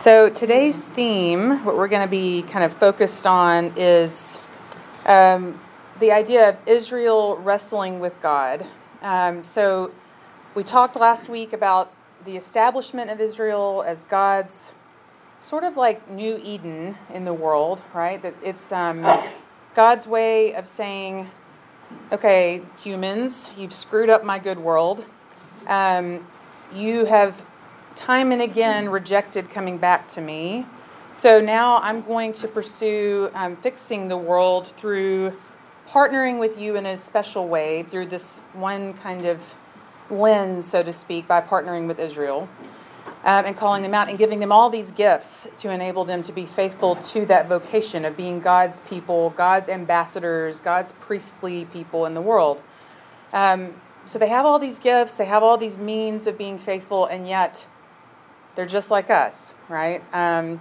So today's theme, what we're going to be kind of focused on, is um, the idea of Israel wrestling with God. Um, so we talked last week about the establishment of Israel as God's sort of like new Eden in the world, right? That it's um, God's way of saying, okay, humans, you've screwed up my good world. Um, you have time and again rejected coming back to me. So now I'm going to pursue um, fixing the world through partnering with you in a special way through this one kind of lens, so to speak, by partnering with Israel um, and calling them out and giving them all these gifts to enable them to be faithful to that vocation of being God's people, God's ambassadors, God's priestly people in the world. Um, so they have all these gifts, they have all these means of being faithful, and yet they're just like us, right? Um,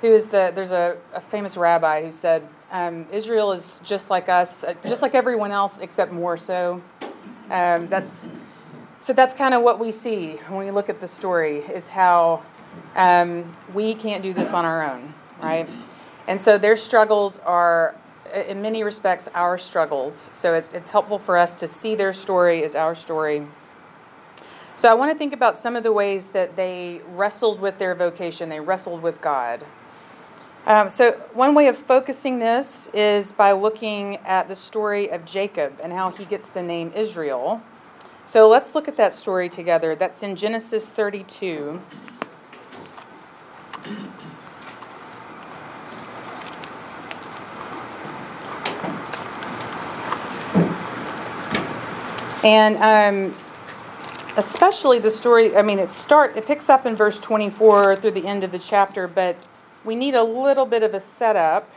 who is the? There's a, a famous rabbi who said um, Israel is just like us, uh, just like everyone else, except more so. Um, that's so. That's kind of what we see when we look at the story is how um, we can't do this on our own, right? And so their struggles are, in many respects, our struggles. So it's it's helpful for us to see their story as our story so I want to think about some of the ways that they wrestled with their vocation, they wrestled with God. Um, so, one way of focusing this is by looking at the story of Jacob and how he gets the name Israel. So, let's look at that story together. That's in Genesis 32. And um, especially the story i mean it start it picks up in verse 24 through the end of the chapter but we need a little bit of a setup.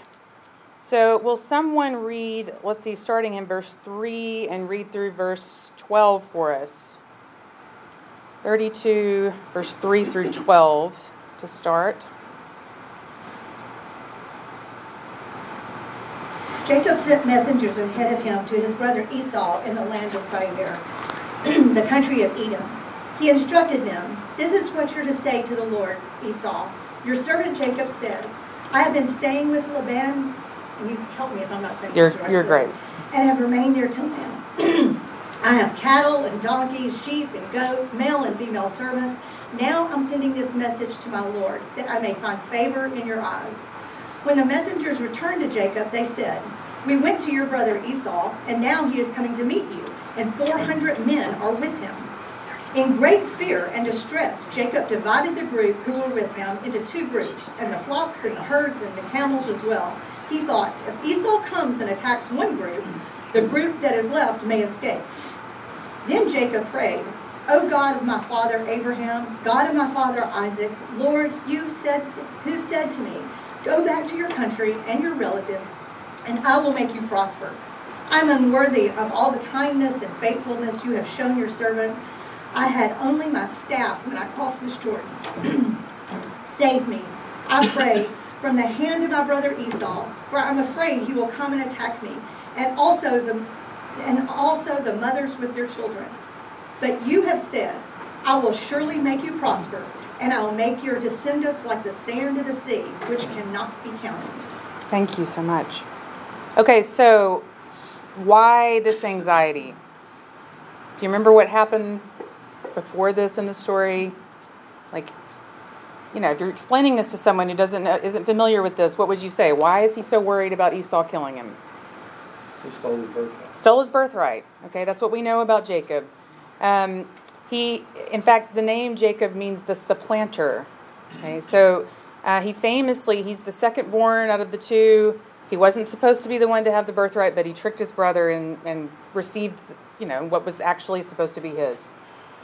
So will someone read let's see starting in verse 3 and read through verse 12 for us? 32 verse 3 through 12 to start. Jacob sent messengers ahead of him to his brother Esau in the land of Seir the country of Edom. He instructed them, This is what you're to say to the Lord, Esau. Your servant Jacob says, I have been staying with Laban, and you help me if I'm not saying you're, right. You're great. And have remained there till now. I have cattle and donkeys, sheep and goats, male and female servants. Now I'm sending this message to my Lord, that I may find favor in your eyes. When the messengers returned to Jacob, they said, We went to your brother Esau, and now he is coming to meet you and 400 men are with him. In great fear and distress, Jacob divided the group who were with him into two groups, and the flocks and the herds and the camels as well. He thought, if Esau comes and attacks one group, the group that is left may escape. Then Jacob prayed, O God of my father Abraham, God of my father Isaac, Lord, you said who said to me, Go back to your country and your relatives, and I will make you prosper. I'm unworthy of all the kindness and faithfulness you have shown your servant. I had only my staff when I crossed this Jordan. Save me, I pray, from the hand of my brother Esau, for I'm afraid he will come and attack me, and also the and also the mothers with their children. But you have said, I will surely make you prosper, and I will make your descendants like the sand of the sea, which cannot be counted. Thank you so much. Okay, so why this anxiety? Do you remember what happened before this in the story? Like, you know, if you're explaining this to someone who doesn't know, isn't familiar with this, what would you say? Why is he so worried about Esau killing him? He stole his birthright. Stole his birthright. Okay, that's what we know about Jacob. Um, he, in fact, the name Jacob means the supplanter. Okay, so uh, he famously, he's the second born out of the two. He wasn't supposed to be the one to have the birthright, but he tricked his brother and, and received, you know, what was actually supposed to be his.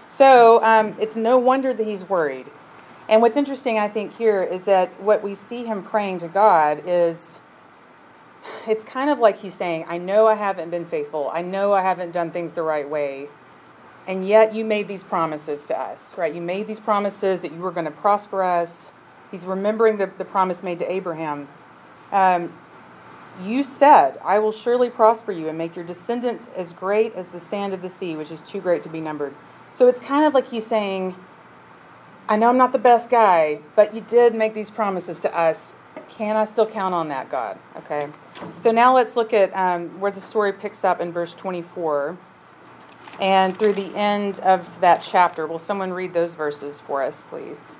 So um, it's no wonder that he's worried. And what's interesting, I think, here is that what we see him praying to God is it's kind of like he's saying, I know I haven't been faithful. I know I haven't done things the right way. And yet you made these promises to us, right? You made these promises that you were going to prosper us. He's remembering the, the promise made to Abraham. Um, you said, I will surely prosper you and make your descendants as great as the sand of the sea, which is too great to be numbered. So it's kind of like he's saying, I know I'm not the best guy, but you did make these promises to us. Can I still count on that, God? Okay. So now let's look at um, where the story picks up in verse 24 and through the end of that chapter. Will someone read those verses for us, please?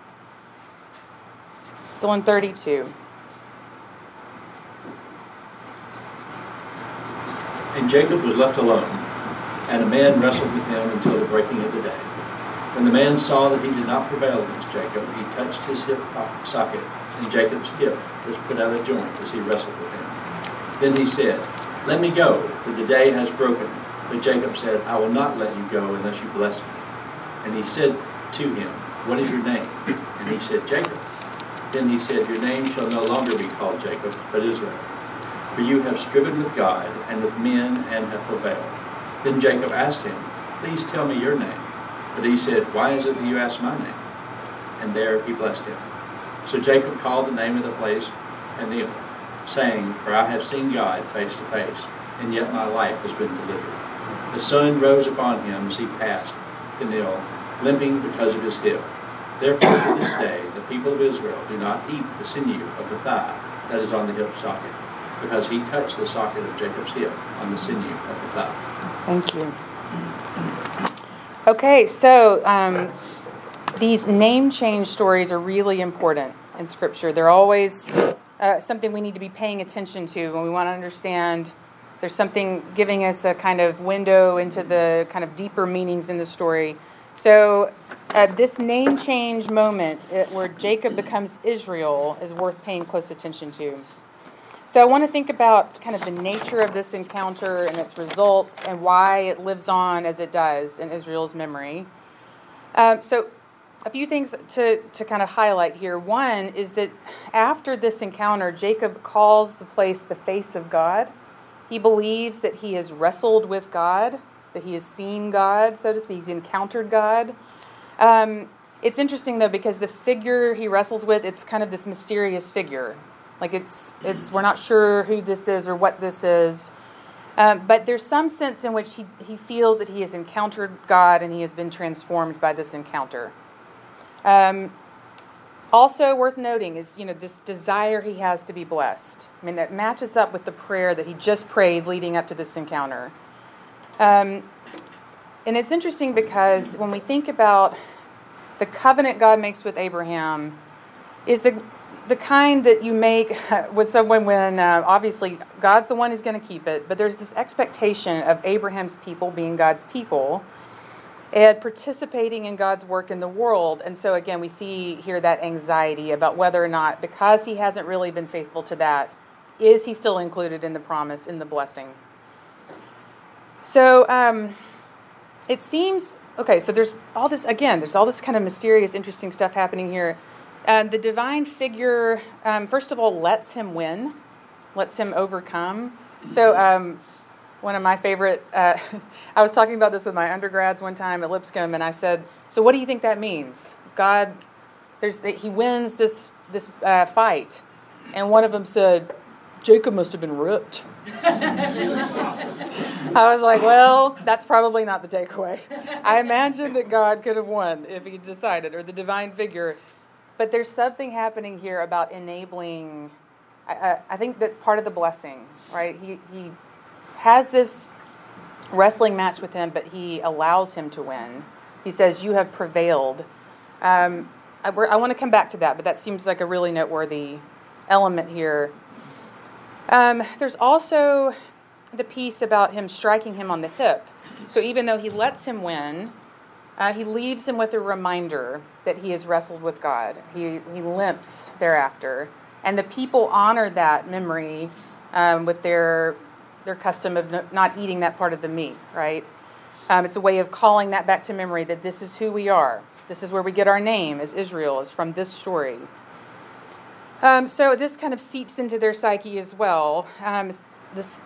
Still in 32. And Jacob was left alone, and a man wrestled with him until the breaking of the day. When the man saw that he did not prevail against Jacob, he touched his hip socket, and Jacob's hip was put out of joint as he wrestled with him. Then he said, Let me go, for the day has broken. But Jacob said, I will not let you go unless you bless me. And he said to him, What is your name? And he said, Jacob. Then he said, Your name shall no longer be called Jacob, but Israel for you have striven with God and with men and have prevailed. Then Jacob asked him, Please tell me your name. But he said, Why is it that you ask my name? And there he blessed him. So Jacob called the name of the place Peniel, saying, For I have seen God face to face, and yet my life has been delivered. The sun rose upon him as he passed Peniel, limping because of his hip. Therefore, to this day, the people of Israel do not eat the sinew of the thigh that is on the hip socket because he touched the socket of Jacob's hip on the sinew of the thigh. Thank you. Okay, so um, these name change stories are really important in Scripture. They're always uh, something we need to be paying attention to when we want to understand. There's something giving us a kind of window into the kind of deeper meanings in the story. So, uh, this name change moment it, where Jacob becomes Israel is worth paying close attention to. So I want to think about kind of the nature of this encounter and its results and why it lives on as it does in Israel's memory. Um, so a few things to, to kind of highlight here. One is that after this encounter, Jacob calls the place the face of God. He believes that he has wrestled with God, that he has seen God, so to speak. He's encountered God. Um, it's interesting though because the figure he wrestles with, it's kind of this mysterious figure. Like it's it's we're not sure who this is or what this is. Um, but there's some sense in which he, he feels that he has encountered God and he has been transformed by this encounter. Um, also worth noting is you know this desire he has to be blessed. I mean that matches up with the prayer that he just prayed leading up to this encounter. Um, and it's interesting because when we think about the covenant God makes with Abraham, is the the kind that you make with someone when uh, obviously God's the one who's going to keep it, but there's this expectation of Abraham's people being God's people and participating in God's work in the world. And so, again, we see here that anxiety about whether or not, because he hasn't really been faithful to that, is he still included in the promise, in the blessing? So, um, it seems okay, so there's all this, again, there's all this kind of mysterious, interesting stuff happening here. Um, the divine figure, um, first of all, lets him win, lets him overcome. So, um, one of my favorite, uh, I was talking about this with my undergrads one time at Lipscomb, and I said, So, what do you think that means? God, there's, he wins this, this uh, fight. And one of them said, Jacob must have been ripped. I was like, well, that's probably not the takeaway. I imagine that God could have won if he decided, or the divine figure but there's something happening here about enabling. I, I, think that's part of the blessing, right? He, he has this wrestling match with him, but he allows him to win. He says, You have prevailed. Um, I, I want to come back to that, but that seems like a really noteworthy element here. Um, there's also the piece about him striking him on the hip. So even though he lets him win, uh, he leaves him with a reminder that he has wrestled with God. He, he limps thereafter. And the people honor that memory um, with their, their custom of not eating that part of the meat, right? Um, it's a way of calling that back to memory that this is who we are. This is where we get our name as Israel, is from this story. Um, so this kind of seeps into their psyche as well. Um, this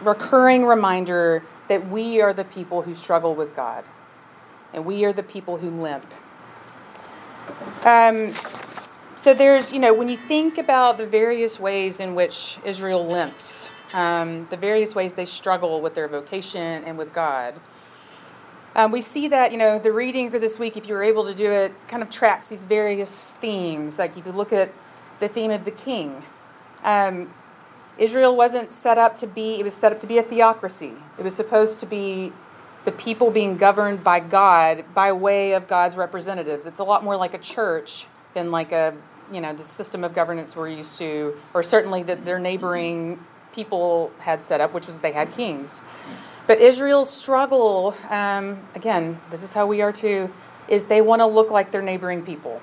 recurring reminder that we are the people who struggle with God and we are the people who limp. Um, so there's, you know, when you think about the various ways in which Israel limps, um, the various ways they struggle with their vocation and with God, Um, we see that, you know, the reading for this week, if you were able to do it, kind of tracks these various themes. Like if you look at the theme of the king, um, Israel wasn't set up to be, it was set up to be a theocracy. It was supposed to be the people being governed by God by way of God's representatives. It's a lot more like a church than like a, you know, the system of governance we're used to, or certainly that their neighboring people had set up, which was they had kings. But Israel's struggle, um, again, this is how we are too, is they want to look like their neighboring people.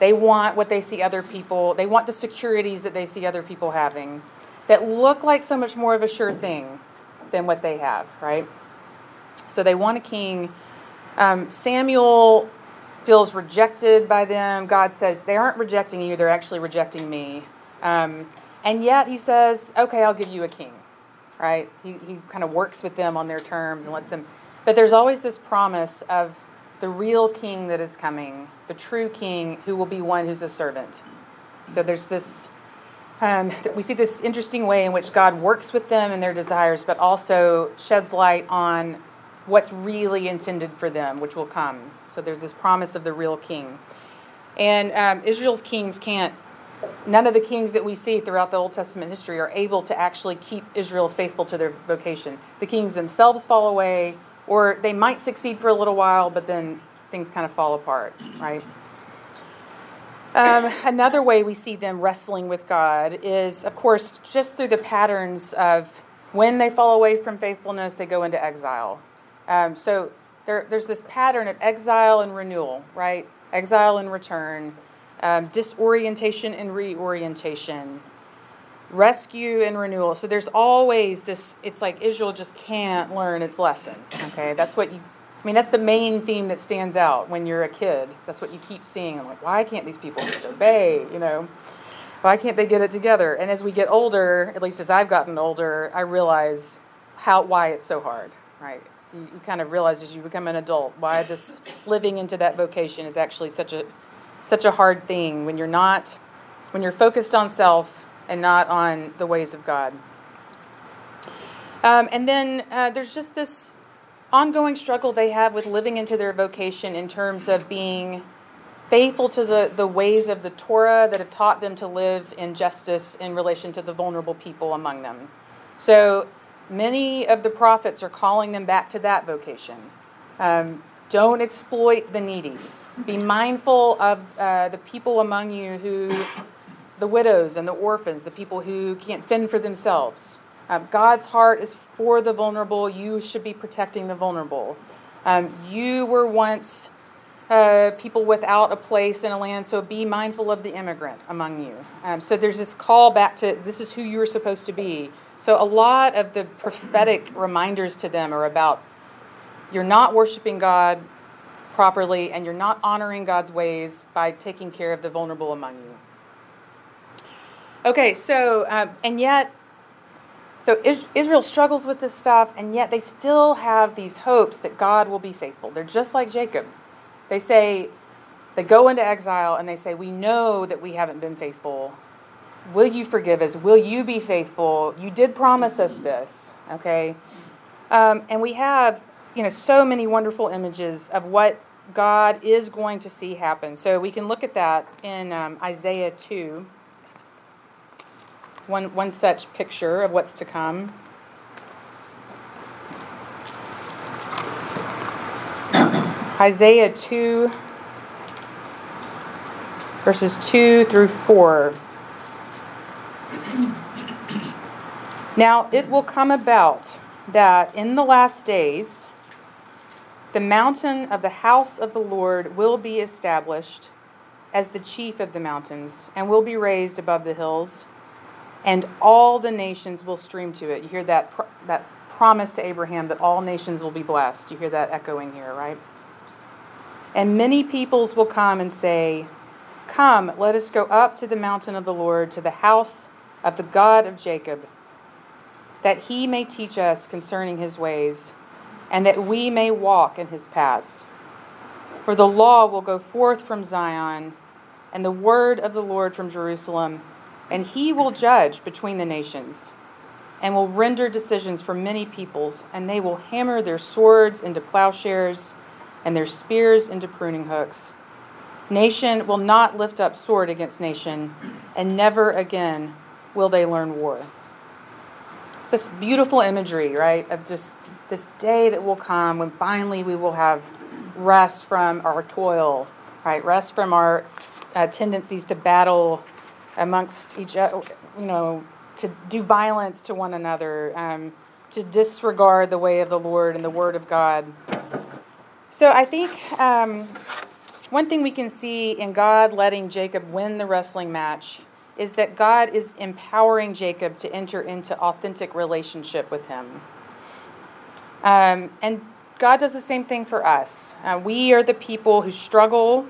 They want what they see other people, they want the securities that they see other people having that look like so much more of a sure thing than what they have, right? So they want a king. Um, Samuel feels rejected by them. God says, they aren't rejecting you, they're actually rejecting me. Um, and yet he says, okay, I'll give you a king right? He, he kind of works with them on their terms and lets them. But there's always this promise of the real king that is coming, the true king who will be one who's a servant. So there's this, um, we see this interesting way in which God works with them and their desires, but also sheds light on what's really intended for them, which will come. So there's this promise of the real king. And um, Israel's kings can't none of the kings that we see throughout the Old Testament history are able to actually keep Israel faithful to their vocation. The kings themselves fall away, or they might succeed for a little while, but then things kind of fall apart, right? Um, another way we see them wrestling with God is, of course, just through the patterns of when they fall away from faithfulness, they go into exile. Um, so there, there's this pattern of exile and renewal, right? Exile and return um, disorientation and reorientation, rescue and renewal. So there's always this, it's like Israel just can't learn its lesson. Okay, that's what you, I mean, that's the main theme that stands out when you're a kid. That's what you keep seeing. I'm like, why can't these people just obey? You know, why can't they get it together? And as we get older, at least as I've gotten older, I realize how, why it's so hard, right? You, you kind of realize as you become an adult why this living into that vocation is actually such a such a hard thing when you're not when you're focused on self and not on the ways of God. Um, and then uh, there's just this ongoing struggle they have with living into their vocation in terms of being faithful to the, the ways of the Torah that have taught them to live in justice in relation to the vulnerable people among them. So many of the prophets are calling them back to that vocation. Um, don't exploit the needy. Be mindful of uh, the people among you who, the widows and the orphans, the people who can't fend for themselves. Um, God's heart is for the vulnerable. You should be protecting the vulnerable. Um, you were once uh, people without a place in a land, so be mindful of the immigrant among you. Um, so there's this call back to this is who you're supposed to be. So a lot of the prophetic reminders to them are about you're not worshiping God properly and you're not honoring God's ways by taking care of the vulnerable among you. Okay, so, um, and yet, so Israel struggles with this stuff, and yet they still have these hopes that God will be faithful. They're just like Jacob. They say, they go into exile and they say, We know that we haven't been faithful. Will you forgive us? Will you be faithful? You did promise us this, okay? Um, and we have you know, so many wonderful images of what God is going to see happen. So we can look at that in um, Isaiah 2. One, one such picture of what's to come. Isaiah 2, verses 2 through 4. Now it will come about that in the last days, the mountain of the house of the Lord will be established as the chief of the mountains and will be raised above the hills, and all the nations will stream to it. You hear that, that promise to Abraham that all nations will be blessed. You hear that echoing here, right? And many peoples will come and say, Come, let us go up to the mountain of the Lord, to the house of the God of Jacob, that he may teach us concerning his ways and that we may walk in his paths. For the law will go forth from Zion, and the word of the Lord from Jerusalem, and he will judge between the nations. and will render decisions for many peoples, and they will hammer their swords into plowshares and their spears into pruning hooks. Nation will not lift up sword against nation, and never again will they learn war. It's this beautiful imagery, right, of just this day that will come when finally we will have rest from our toil, right, rest from our uh, tendencies to battle amongst each other, you know, to do violence to one another, um, to disregard the way of the Lord and the Word of God. So I think um, one thing we can see in God letting Jacob win the wrestling match is that God is empowering Jacob to enter into authentic relationship with him. Um, and God does the same thing for us. Uh, we are the people who struggle,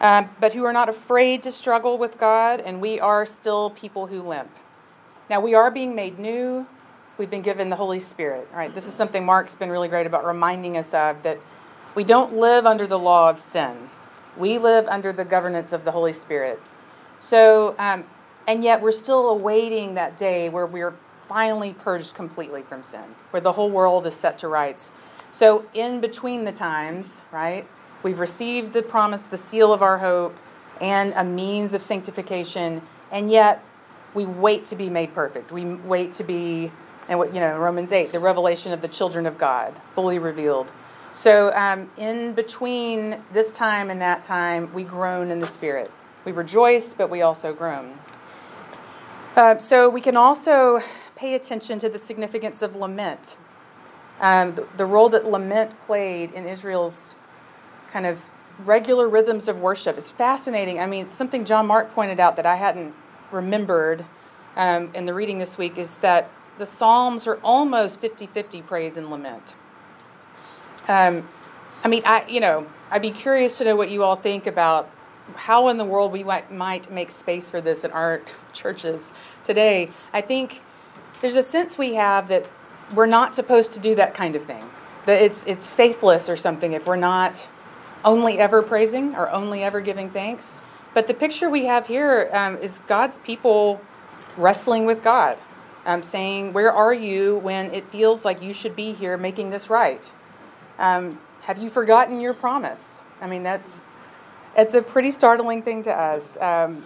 uh, but who are not afraid to struggle with God, and we are still people who limp. Now, we are being made new. We've been given the Holy Spirit, right? This is something Mark's been really great about reminding us of that we don't live under the law of sin. We live under the governance of the Holy Spirit. So, um, and yet we're still awaiting that day where we're finally purged completely from sin, where the whole world is set to rights. So, in between the times, right, we've received the promise, the seal of our hope, and a means of sanctification, and yet we wait to be made perfect. We wait to be, and what you know, Romans eight, the revelation of the children of God, fully revealed. So, um, in between this time and that time, we groan in the Spirit. We rejoice, but we also groan. Uh, so, we can also pay attention to the significance of lament, um, the, the role that lament played in Israel's kind of regular rhythms of worship. It's fascinating. I mean, something John Mark pointed out that I hadn't remembered um, in the reading this week is that the Psalms are almost 50 50 praise and lament. Um, I mean, I you know, I'd be curious to know what you all think about how in the world we might, make space for this in our churches today. I think there's a sense we have that we're not supposed to do that kind of thing. That it's it's faithless or something if we're not only ever praising or only ever giving thanks. But the picture we have here um, is God's people wrestling with God, um, saying, Where are you when it feels like you should be here making this right? Um, have you forgotten your promise? I mean, that's it's a pretty startling thing to us. Um,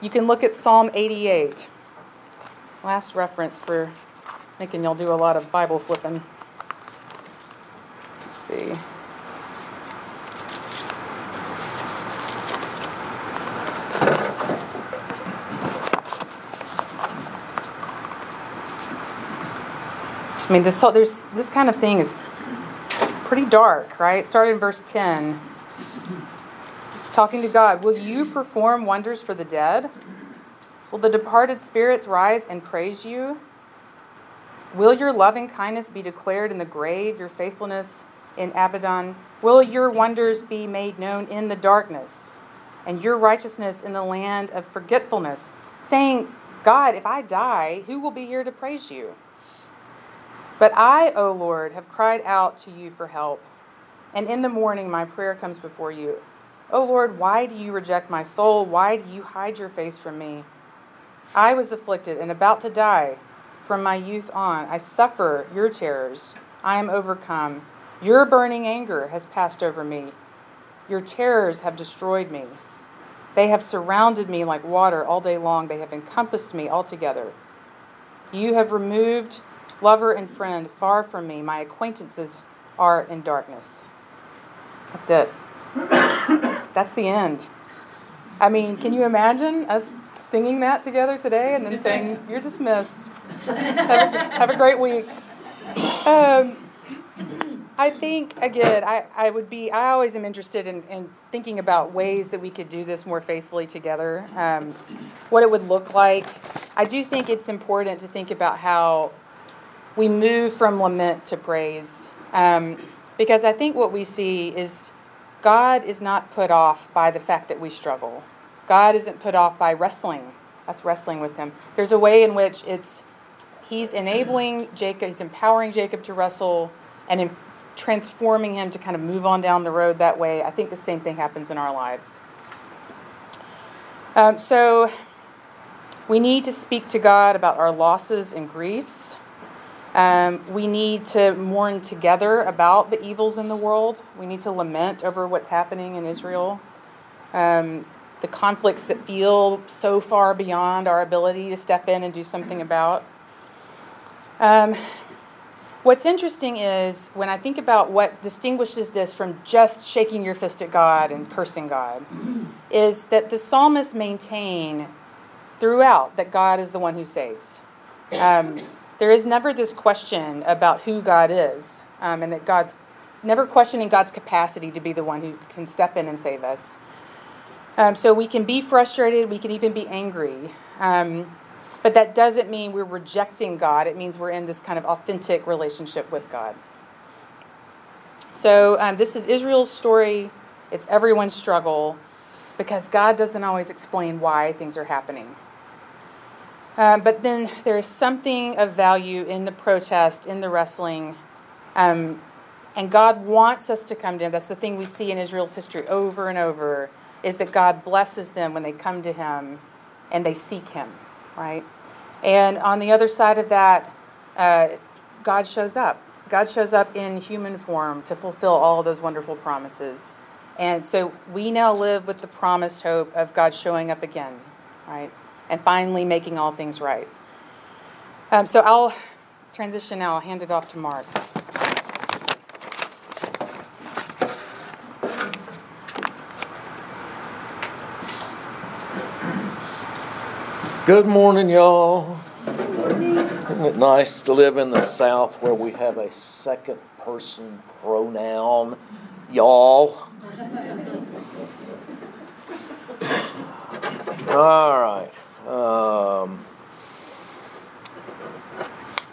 you can look at Psalm 88. Last reference for thinking you'll do a lot of Bible flipping. Let's see. I mean, this this kind of thing is pretty dark, right? Starting in verse 10. Talking to God, will you perform wonders for the dead? Will the departed spirits rise and praise you? Will your loving kindness be declared in the grave, your faithfulness in Abaddon? Will your wonders be made known in the darkness, and your righteousness in the land of forgetfulness? Saying, God, if I die, who will be here to praise you? But I, O Lord, have cried out to you for help, and in the morning my prayer comes before you. O Lord, why do you reject my soul? Why do you hide your face from me? I was afflicted and about to die from my youth on. I suffer your terrors. I am overcome. Your burning anger has passed over me. Your terrors have destroyed me. They have surrounded me like water all day long. They have encompassed me altogether. You have removed lover and friend, far from me. My acquaintances are in darkness. That's it. That's the end. I mean, can you imagine us singing that together today and then saying, You're dismissed? have, a, have a great week. Um, I think, again, I, I would be, I always am interested in, in thinking about ways that we could do this more faithfully together, um, what it would look like. I do think it's important to think about how we move from lament to praise. Um, because I think what we see is God is not put off by the fact that we struggle. God isn't put off by wrestling, us wrestling with Him. There's a way in which it's He's enabling Jacob, He's empowering Jacob to wrestle and in transforming him to kind of move on down the road that way. I think the same thing happens in our lives. Um, so we need to speak to God about our losses and griefs. Um, we need to mourn together about the evils in the world. We need to lament over what's happening in Israel. Um, the conflicts that feel so far beyond our ability to step in and do something about. Um, what's interesting is when I think about what distinguishes this from just shaking your fist at God and cursing God, is that the psalmists maintain throughout that God is the one who saves. Um, there is never this question about who God is, um, and that God's never questioning God's capacity to be the one who can step in and save us. Um, so we can be frustrated, we can even be angry. Um, but that doesn't mean we're rejecting God. It means we're in this kind of authentic relationship with God. So um, this is Israel's story. It's everyone's struggle because God doesn't always explain why things are happening. Um, but then there's something of value in the protest, in the wrestling. Um, and God wants us to come to Him. That's the thing we see in Israel's history over and over is that God blesses them when they come to Him and they seek Him, right? And on the other side of that, uh, God shows up. God shows up in human form to fulfill all those wonderful promises. And so we now live with the promised hope of God showing up again, right? And finally making all things right. Um, so I'll transition now. I'll hand it off to Mark. Good morning, y'all. Isn't it nice to live in the South where we have a second person pronoun, y'all? All right. Um,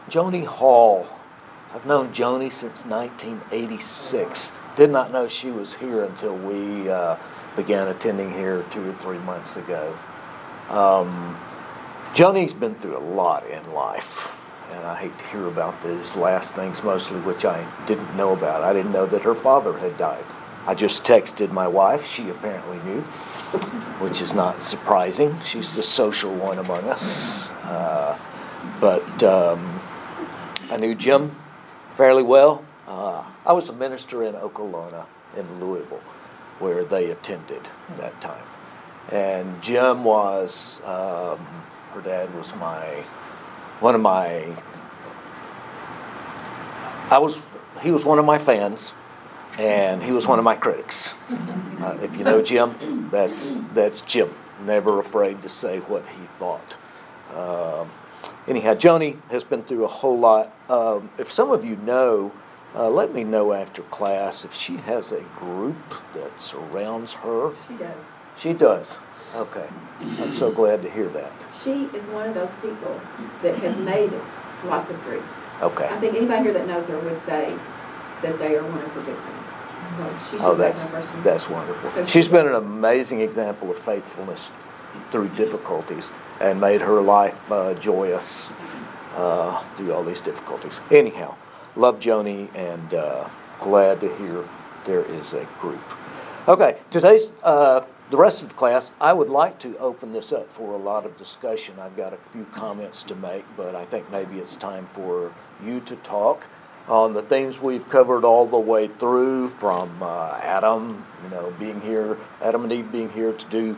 Joni Hall. I've known Joni since 1986. Did not know she was here until we uh, began attending here two or three months ago. Um, Joni's been through a lot in life, and I hate to hear about these last things mostly, which I didn't know about. I didn't know that her father had died. I just texted my wife. She apparently knew, which is not surprising. She's the social one among us. Uh, but um, I knew Jim fairly well. Uh, I was a minister in Okolona in Louisville, where they attended that time. And Jim was um, her dad was my one of my I was he was one of my fans and he was one of my critics. Uh, if you know Jim, that's that's Jim. Never afraid to say what he thought. Uh, anyhow, Joni has been through a whole lot. Um, if some of you know, uh, let me know after class if she has a group that surrounds her. She does. She does. Okay. I'm so glad to hear that. She is one of those people that has made lots of groups. Okay. I think anybody here that knows her would say that they are one of her good friends. So she's Oh, just that that's, of person. that's wonderful. So She's she- been an amazing example of faithfulness through difficulties and made her life uh, joyous uh, through all these difficulties. Anyhow, love Joni and uh, glad to hear there is a group. Okay, today's, uh, the rest of the class, I would like to open this up for a lot of discussion. I've got a few comments to make, but I think maybe it's time for you to talk on the things we've covered all the way through from uh, Adam, you know, being here, Adam and Eve being here to do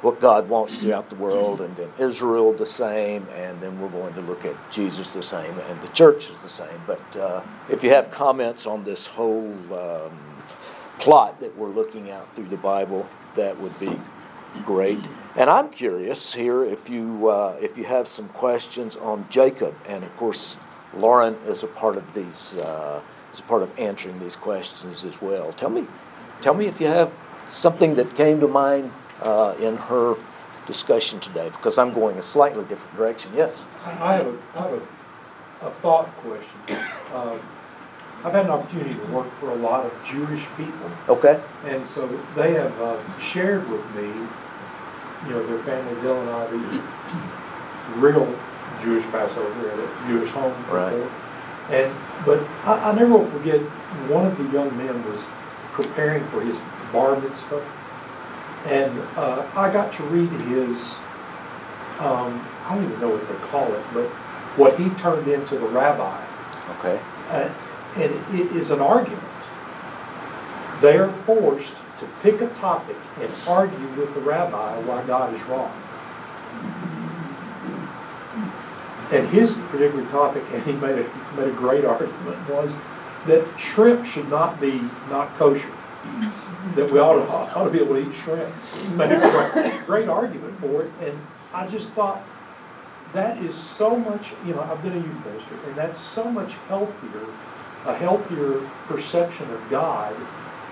what God wants throughout the world, and then Israel the same, and then we're going to look at Jesus the same, and the church is the same. But uh, if you have comments on this whole um, plot that we're looking at through the Bible, that would be great. And I'm curious here if you uh, if you have some questions on Jacob, and of course Lauren is a part of these uh, is a part of answering these questions as well. Tell me, tell me if you have something that came to mind uh, in her discussion today, because I'm going a slightly different direction. Yes. I have a, I have a, a thought question. Um, I've had an opportunity to work for a lot of Jewish people, Okay. and so they have uh, shared with me, you know, their family, Bill and I, the real Jewish Passover at a Jewish home. Right. before. And, but I, I never will forget, one of the young men was preparing for his bar mitzvah. And uh, I got to read his um, I don't even know what they call it, but what he turned into the rabbi. Okay. Uh, and it is an argument. They are forced to pick a topic and argue with the rabbi why God is wrong. And his particular topic, and he made a, made a great argument, was that shrimp should not be not kosher. That we ought to, ought to be able to eat shrimp. He made a great, great argument for it, and I just thought, that is so much, you know, I've been a youth minister, and that's so much healthier, a healthier perception of God,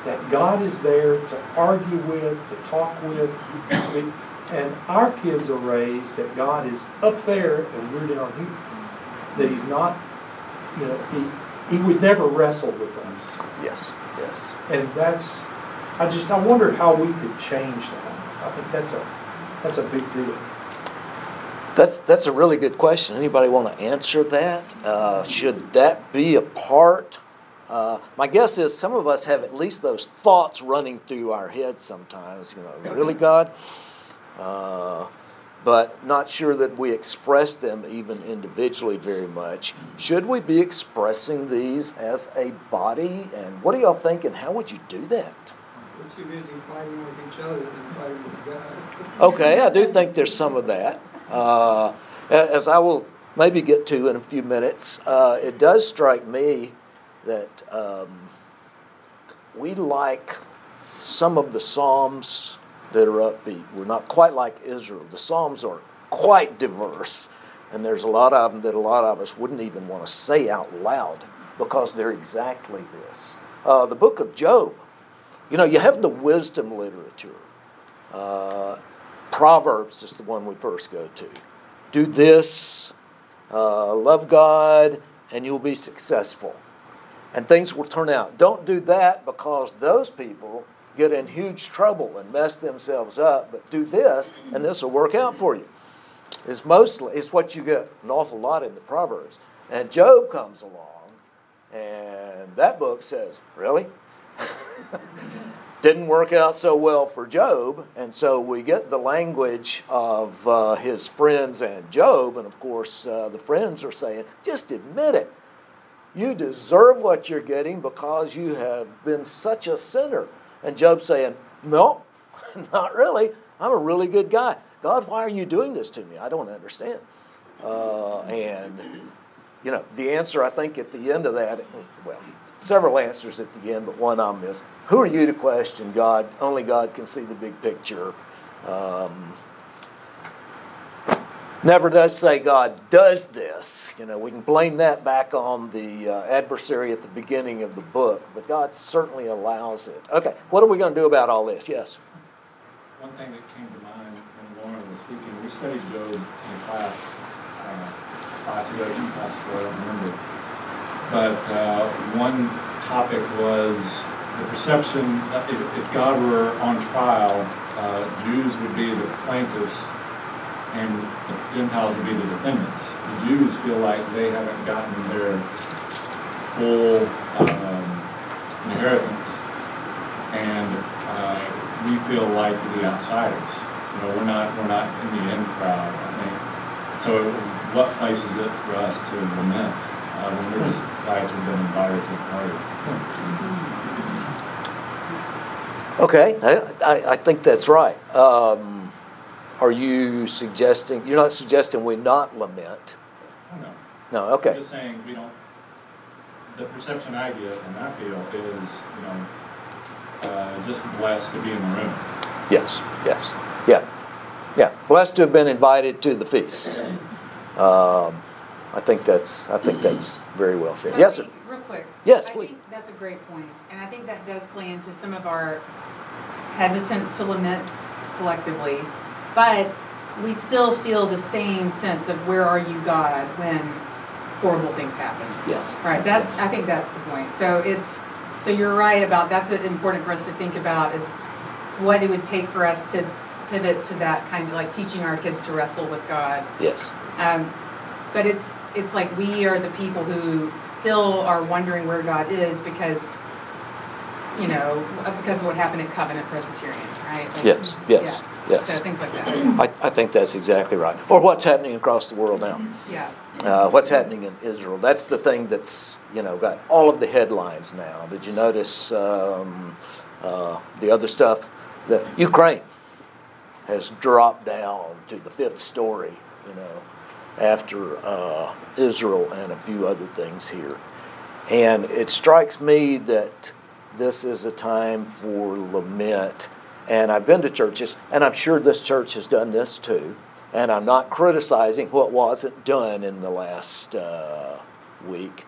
that God is there to argue with, to talk with. And our kids are raised that God is up there and we're down here. That He's not, you know, He, he would never wrestle with us. Yes. Yes. And that's, I just, I wonder how we could change that. I think that's a, that's a big deal. That's that's a really good question. Anybody want to answer that? Uh, should that be a part? Uh, my guess is some of us have at least those thoughts running through our heads sometimes. You know, really, God, uh, but not sure that we express them even individually very much. Should we be expressing these as a body? And what do y'all think? And how would you do that? We're too busy fighting with each other than fighting with God. Okay, I do think there's some of that. Uh, as I will maybe get to in a few minutes, uh, it does strike me that um, we like some of the Psalms that are upbeat. We're not quite like Israel. The Psalms are quite diverse, and there's a lot of them that a lot of us wouldn't even want to say out loud because they're exactly this. Uh, the book of Job, you know, you have the wisdom literature. Uh, Proverbs is the one we first go to. Do this, uh, love God, and you'll be successful. And things will turn out. Don't do that because those people get in huge trouble and mess themselves up, but do this, and this will work out for you. It's mostly, it's what you get an awful lot in the Proverbs. And Job comes along, and that book says, Really? didn't work out so well for Job, and so we get the language of uh, his friends and Job, and of course, uh, the friends are saying, just admit it. You deserve what you're getting because you have been such a sinner. And Job saying, No, not really. I'm a really good guy. God, why are you doing this to me? I don't understand. Uh, and, you know, the answer I think at the end of that, well, several answers at the end, but one them is who are you to question God? Only God can see the big picture. Um, never does say God does this. You know, we can blame that back on the uh, adversary at the beginning of the book, but God certainly allows it. Okay, what are we going to do about all this? Yes. One thing that came to mind when Lauren was speaking, we studied Job in class, uh, class ago, classes ago, I don't remember. But uh, one topic was the perception if, if God were on trial, uh, Jews would be the plaintiffs and the Gentiles would be the defendants. The Jews feel like they haven't gotten their full um, inheritance, and uh, we feel like the outsiders. You know, we're not we're not in the in crowd. I think. So, what place is it for us to lament uh, when we're just glad to have been invited to the party? Okay, I, I, I think that's right. Um, are you suggesting, you're not suggesting we not lament? Oh, no. No, okay. I'm just saying we don't. The perception I get and I feel is, you know, uh, just blessed to be in the room. Yes, yes, yeah, yeah. Blessed to have been invited to the feast. Um, I think that's, I think that's very well said. Yes, sir. Real quick. Yes, I please. think that's a great point, and I think that does play into some of our hesitance to lament collectively. But we still feel the same sense of where are you, God, when horrible things happen. Yes. Right, that's, Yes. I think that's the point. So it's, so you're right about, that's important for us to think about is what it would take for us to pivot to that kind of like teaching our kids to wrestle with God. Yes, Um, but it's it's like we are the people who still are wondering where God is because you know, because of what happened in Covenant Presbyterian, right? Like, Yes, yes, yeah. yes. So things like that. I, I think that's exactly right. Or what's happening across the world now. Yes. Uh, what's happening in Israel? That's the thing that's you know got all of the headlines now. Did you notice um, uh, the other stuff? The Ukraine has dropped down to the fifth story. You know, after uh, Israel and a few other things here, and it strikes me that this is a time for lament. And I've been to churches, and I'm sure this church has done this too. And I'm not criticizing what wasn't done in the last uh, week,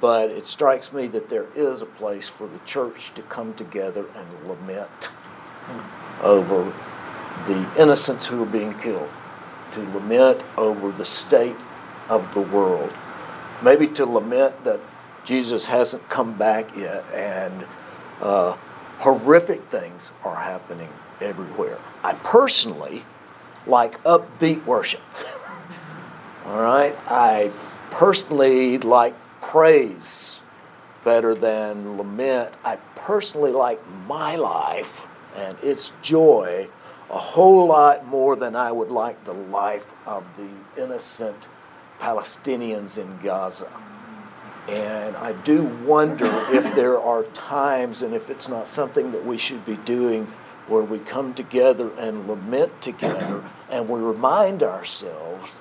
but it strikes me that there is a place for the church to come together and lament over the innocents who are being killed, to lament over the state of the world, maybe to lament that Jesus hasn't come back yet, and uh, horrific things are happening everywhere. I personally like upbeat worship. All right? I personally like praise better than lament. I personally like my life and its joy a whole lot more than I would like the life of the innocent Palestinians in Gaza. And I do wonder if there are times, and if it's not something that we should be doing, where we come together and lament together and we remind ourselves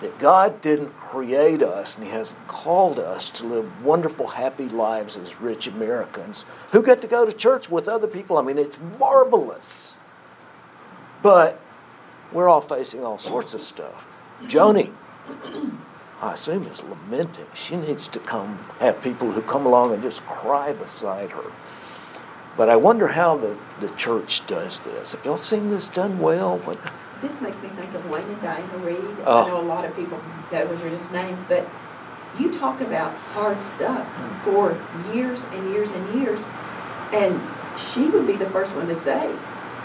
that God didn't create us and He hasn't called us to live wonderful, happy lives as rich Americans who get to go to church with other people. I mean, it's marvelous. But we're all facing all sorts of stuff. Joni, I assume, is lamenting. She needs to come, have people who come along and just cry beside her. But I wonder how the, the church does this. Have y'all seen this done well? What, This makes me think of Wayne and Diana Reed. Oh. I know a lot of people, those are just names, but you talk about hard stuff for years and years and years. And she would be the first one to say,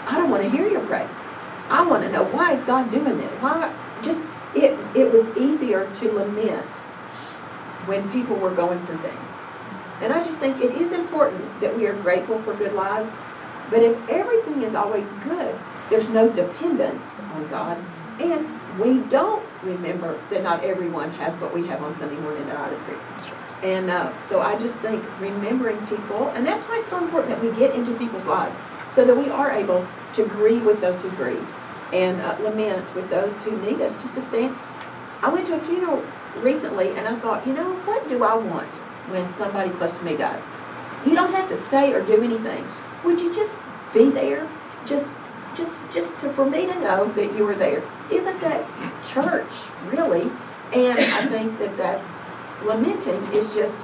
I don't want to hear your praise. I want to know why is God doing this? Why? Just it. Was easier to lament when people were going through things. And I just think it is important that we are grateful for good lives. But if everything is always good, there's no dependence on God. And we don't remember that not everyone has what we have on Sunday morning at Otter Creek. And uh, so I just think remembering people, and that's why it's so important that we get into people's lives so that we are able to grieve with those who grieve and uh, lament with those who need us just to stand. I went to a funeral recently and I thought, you know, what do I want when somebody close to me dies? You don't have to say or do anything. Would you just be there? Just just just to for me to know that you were there. Isn't that church, really? And I think that that's lamenting is just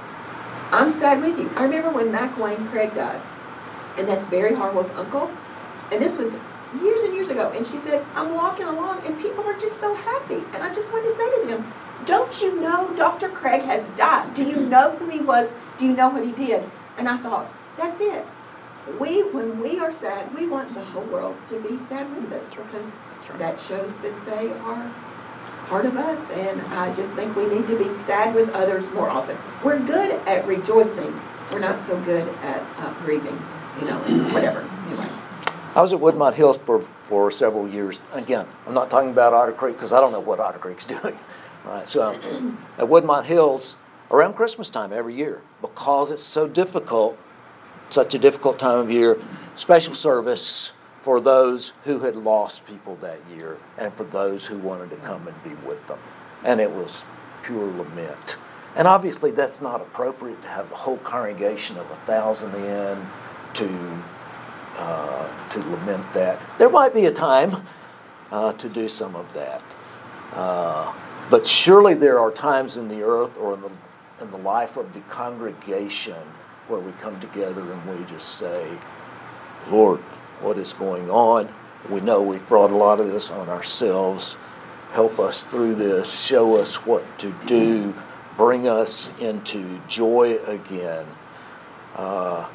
I'm sad with you. I remember when Mack Wayne Craig died, and that's Barry Harwell's uncle, and this was years and years ago. And she said, I'm walking along, and people are just so happy. And I just wanted to say to them, Don't you know Dr. Craig has died? Do you know who he was? Do you know what he did? And I thought, That's it. We, when we are sad, we want the whole world to be sad with us because that shows that they are part of us. And I just think we need to be sad with others more often. We're good at rejoicing. We're not so good at uh, grieving, you know, and whatever. Anyway. I was at Woodmont Hills for, for several years. Again, I'm not talking about Otter Creek because I don't know what Otter Creek's doing. All right, so um, at Woodmont Hills, around Christmas time every year, because it's so difficult, such a difficult time of year, special service for those who had lost people that year and for those who wanted to come and be with them. And it was pure lament. And obviously, that's not appropriate to have the whole congregation of a thousand in to uh, to lament that. There might be a time uh, to do some of that. Uh, but surely there are times in the earth or in the, in the life of the congregation where we come together and we just say, Lord, what is going on? We know we've brought a lot of this on ourselves. Help us through this. Show us what to do. Bring us into joy again. Uh,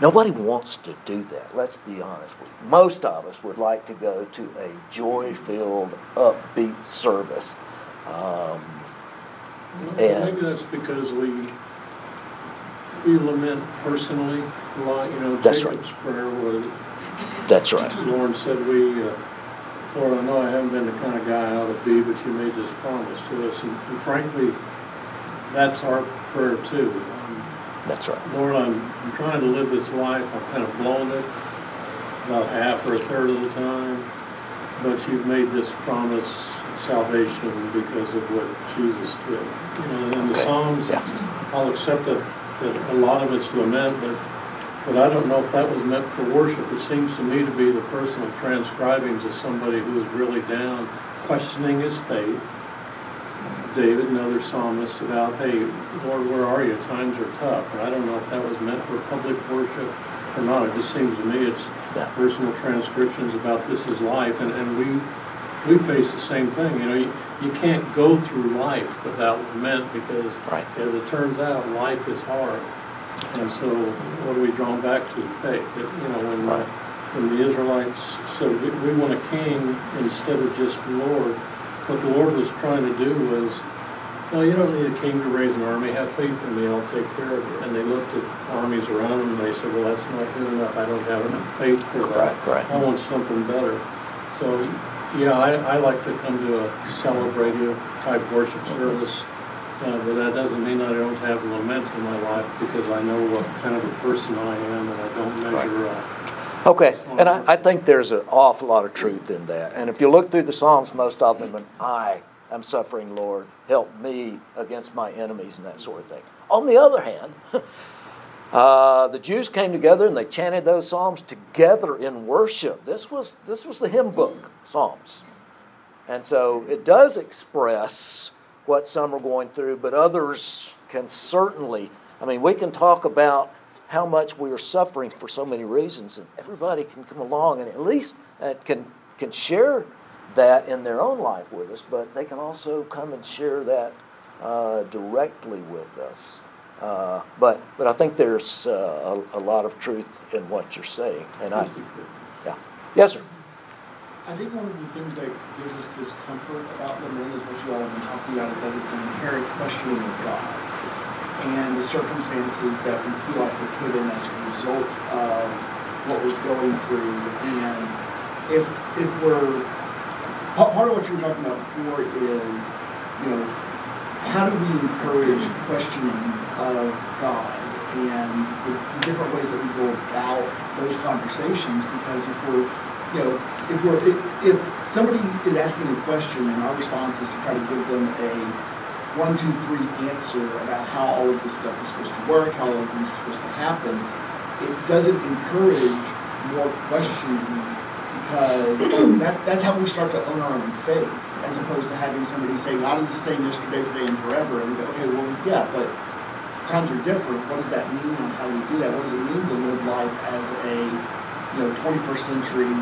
Nobody wants to do that, let's be honest. Most of us would like to go to a joy filled, upbeat service. Um, Well, And- Maybe that's because we, we lament personally, a lot. you know, That's right. Jacob's prayer was, That's right. Lauren said, we, uh, Lord, I know I haven't been the kind of guy I ought to be, but you made this promise to us. And and frankly, that's our prayer too. That's right. Lord, I'm, I'm trying to live this life. I've kind of blown it about half or a third of the time. But you've made this promise of salvation because of what Jesus did. You know, and in the Okay. Psalms, Yeah. I'll accept that, that a lot of it's lament, but, but I don't know if that was meant for worship. It seems to me to be the personal transcribings of somebody who is really down, questioning his faith. David and other psalmists about, hey, Lord, where are you? Times are tough. And I don't know if that was meant for public worship or not. It just seems to me it's Yeah. personal transcriptions about this is life. And, and we, we face the same thing. You know, you, you can't go through life without lament because, Right. as it turns out, life is hard. And so, what are we drawn back to? Faith. It- You know, when, Right. when the Israelites said, we, we want a king instead of just Lord, what the Lord was trying to do was, no, you don't need a king to raise an army. Have faith in me. I'll take care of you. And they looked at armies around them and they said, well, that's not good enough. I don't have enough faith for that. Right, right. I want something better. So, yeah, I, I like to come to a celebrative type worship service. Uh, but that doesn't mean that I don't have lament in my life because I know what kind of a person I am and I don't measure up. Okay, and I, I think there's an awful lot of truth in that. And if you look through the Psalms, most of them, and I am suffering, Lord, help me against my enemies and that sort of thing. On the other hand, uh, the Jews came together and they chanted those Psalms together in worship. This was this was the hymn book, Psalms, and so it does express what some are going through, but others can certainly. I mean, we can talk about how much we are suffering for so many reasons, and everybody can come along and at least uh, can can share that in their own life with us, but they can also come and share that uh, directly with us. Uh, but but I think there's uh, a, a lot of truth in what you're saying, and I yeah. Yes sir. I think one of the things that gives us discomfort about the lament is what you all have been talking about is that it's an inherent questioning of God and the circumstances that we feel like we're put in as a result of what we're going through. And if if we're part of what you were talking about before is, you know, how do we encourage questioning of God and the, the different ways that we go about those conversations? Because if we're you know, if we're if, if somebody is asking a question and our response is to try to give them a one, two, three answer about how all of this stuff is supposed to work, how all of things are supposed to happen, it doesn't encourage more questioning because that, that's how we start to own our own faith, as opposed to having somebody say, God is the same yesterday, today, and forever. And we go, okay, well, yeah, but times are different. What does that mean and how do we do that? What does it mean to live life as a you know 21st century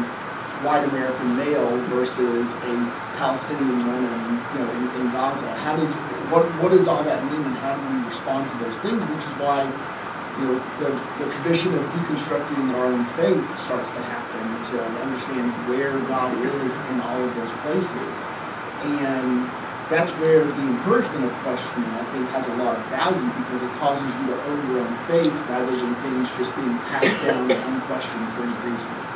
white American male versus a Palestinian woman, you know, in, in Gaza. How does what what does all that mean, and how do we respond to those things? Which is why, you know, the, the tradition of deconstructing our own faith starts to happen to understand where God is in all of those places, and that's where the encouragement of questioning, I think, has a lot of value because it causes you to own your own faith rather than things just being passed down and unquestioned for any reasons.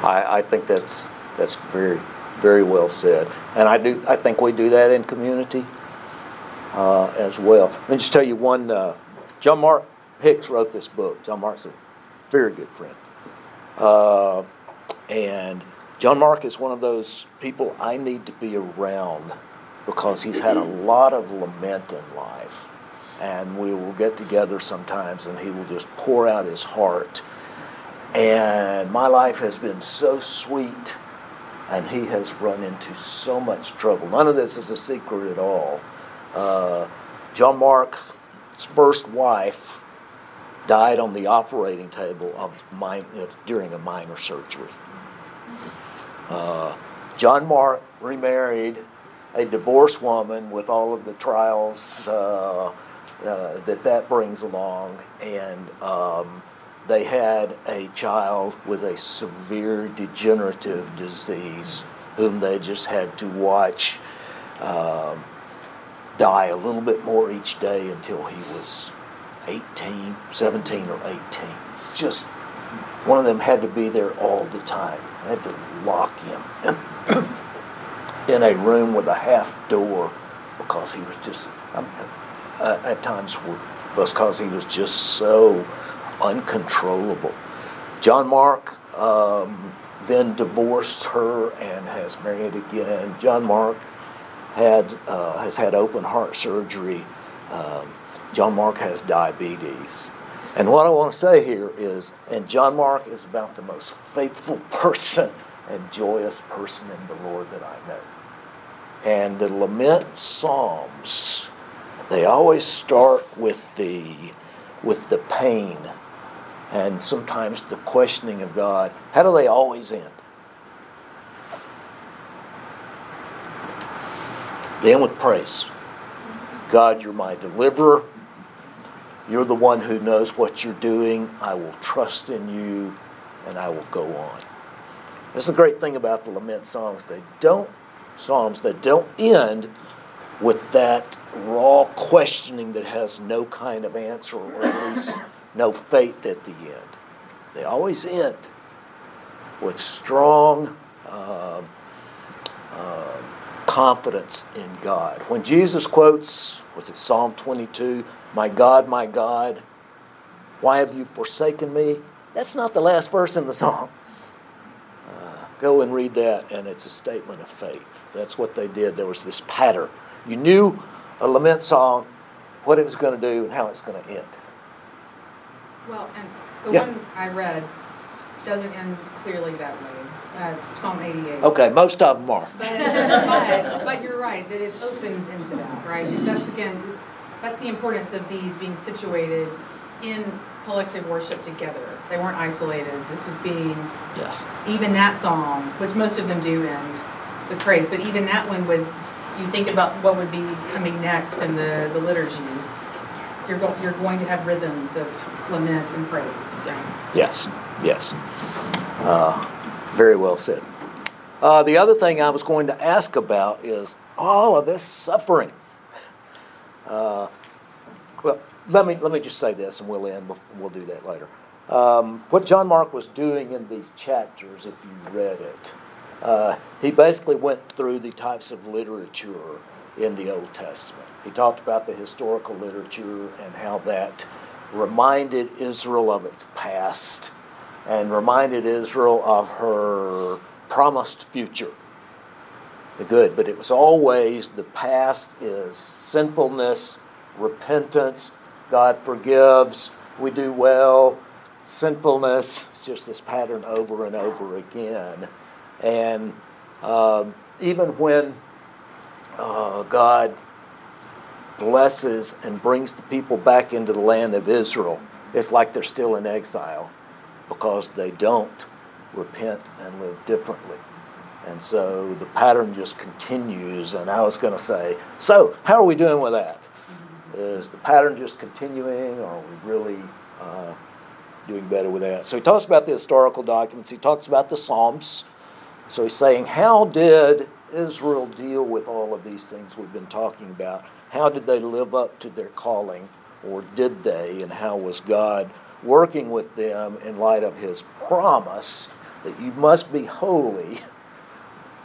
I, I think that's that's very very well said, and I do I think we do that in community uh, as well. Let me just tell you one. Uh, John Mark Hicks wrote this book. John Mark's a very good friend, uh, and John Mark is one of those people I need to be around because he's had a lot of lament in life, and we will get together sometimes, and he will just pour out his heart and my life has been so sweet, and he has run into so much trouble. None of this is a secret at all. Uh, John Mark's first wife died on the operating table of min- during a minor surgery. Uh, John Mark remarried a divorced woman with all of the trials uh, uh, that that brings along, and um, they had a child with a severe degenerative disease whom they just had to watch um, die a little bit more each day until he was 18, 17 or 18. Just one of them had to be there all the time. I had to lock him in a room with a half door because he was just, I mean, uh, at times, because he was just so uncontrollable. John Mark um, then divorced her and has married again. John Mark had uh, has had open heart surgery. Um, John Mark has diabetes. And what I want to say here is, and John Mark is about the most faithful person and joyous person in the Lord that I know. And the lament psalms, they always start with the with the pain and sometimes the questioning of God. How do they always end? They end with praise. God, you're my deliverer. You're the one who knows what you're doing. I will trust in you and I will go on. This is the great thing about the lament songs. They don't psalms that don't end with that raw questioning that has no kind of answer or at least no faith at the end. They always end with strong uh, uh, confidence in God. When Jesus quotes, what's it, Psalm 22, My God, my God, why have you forsaken me? That's not the last verse in the song. Uh, go and read that, and it's a statement of faith. That's what they did. There was this pattern. You knew a lament song, what it was going to do, and how it's going to end. Well, and the Yeah. one I read doesn't end clearly that way. Uh, Psalm 88. Okay, most of them are. But, but, but you're right that it opens into that, right? Because that's again, that's the importance of these being situated in collective worship together. They weren't isolated. This was being Yes. even that song, which most of them do end with praise, but even that one would you think about what would be coming next in the, the liturgy. You're going you're going to have rhythms of lament and praise. Yeah. Yes, yes. Uh, very well said. Uh, the other thing I was going to ask about is all of this suffering. Uh, well, let me let me just say this, and we'll end. We'll, we'll do that later. Um, what John Mark was doing in these chapters, if you read it, uh, he basically went through the types of literature in the Old Testament. He talked about the historical literature and how that reminded Israel of its past and reminded Israel of her promised future. The good, but it was always the past is sinfulness, repentance, God forgives, we do well, sinfulness. It's just this pattern over and over again. And um, even when uh, God blesses and brings the people back into the land of Israel, it's like they're still in exile because they don't repent and live differently. And so the pattern just continues. And I was going to say, so how are we doing with that? Is the pattern just continuing, or are we really uh, doing better with that? So he talks about the historical documents, he talks about the Psalms. So he's saying, how did Israel deal with all of these things we've been talking about? How did they live up to their calling, or did they? And how was God working with them in light of his promise that you must be holy,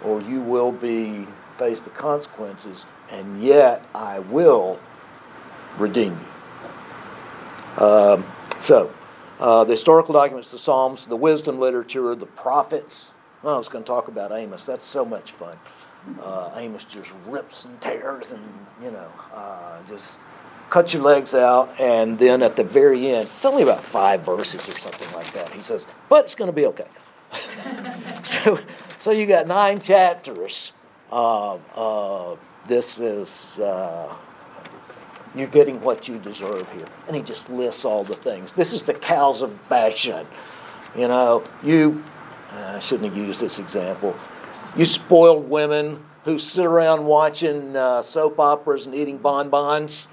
or you will be face the consequences, and yet I will redeem you. Um, so, uh, the historical documents, the Psalms, the wisdom literature, the prophets. Well, I was going to talk about Amos. That's so much fun. Uh, Amos just rips and tears and, you know, uh, just cut your legs out. And then at the very end, it's only about five verses or something like that. He says, but it's going to be okay. so, so you got nine chapters. Uh, uh, this is uh, you're getting what you deserve here, and he just lists all the things. This is the cows of Bashan. You know, you. I shouldn't have used this example. You spoiled women who sit around watching uh, soap operas and eating bonbons,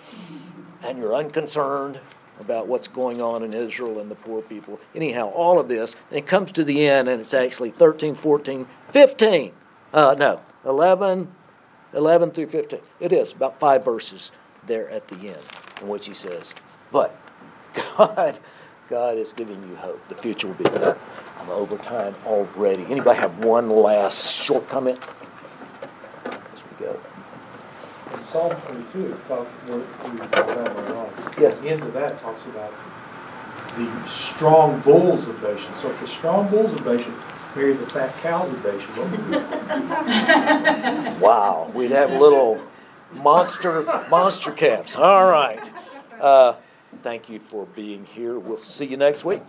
and you're unconcerned about what's going on in Israel and the poor people. Anyhow, all of this, and it comes to the end, and it's actually 13, 14, 15. Uh, no, 11, 11 through 15. It is about five verses there at the end in which he says, But God, God is giving you hope. The future will be better. I'm over time already. Anybody have one last short comment? As we go. In Psalm twenty-two, it talks, where we were talking about later on. Yes. The end of that talks about the strong bulls of Bashan. So if the strong bulls of Bashan marry the fat cows of Bashan, what would we? Wow, we'd have little monster monster calves. All right. Uh, thank you for being here. We'll see you next week.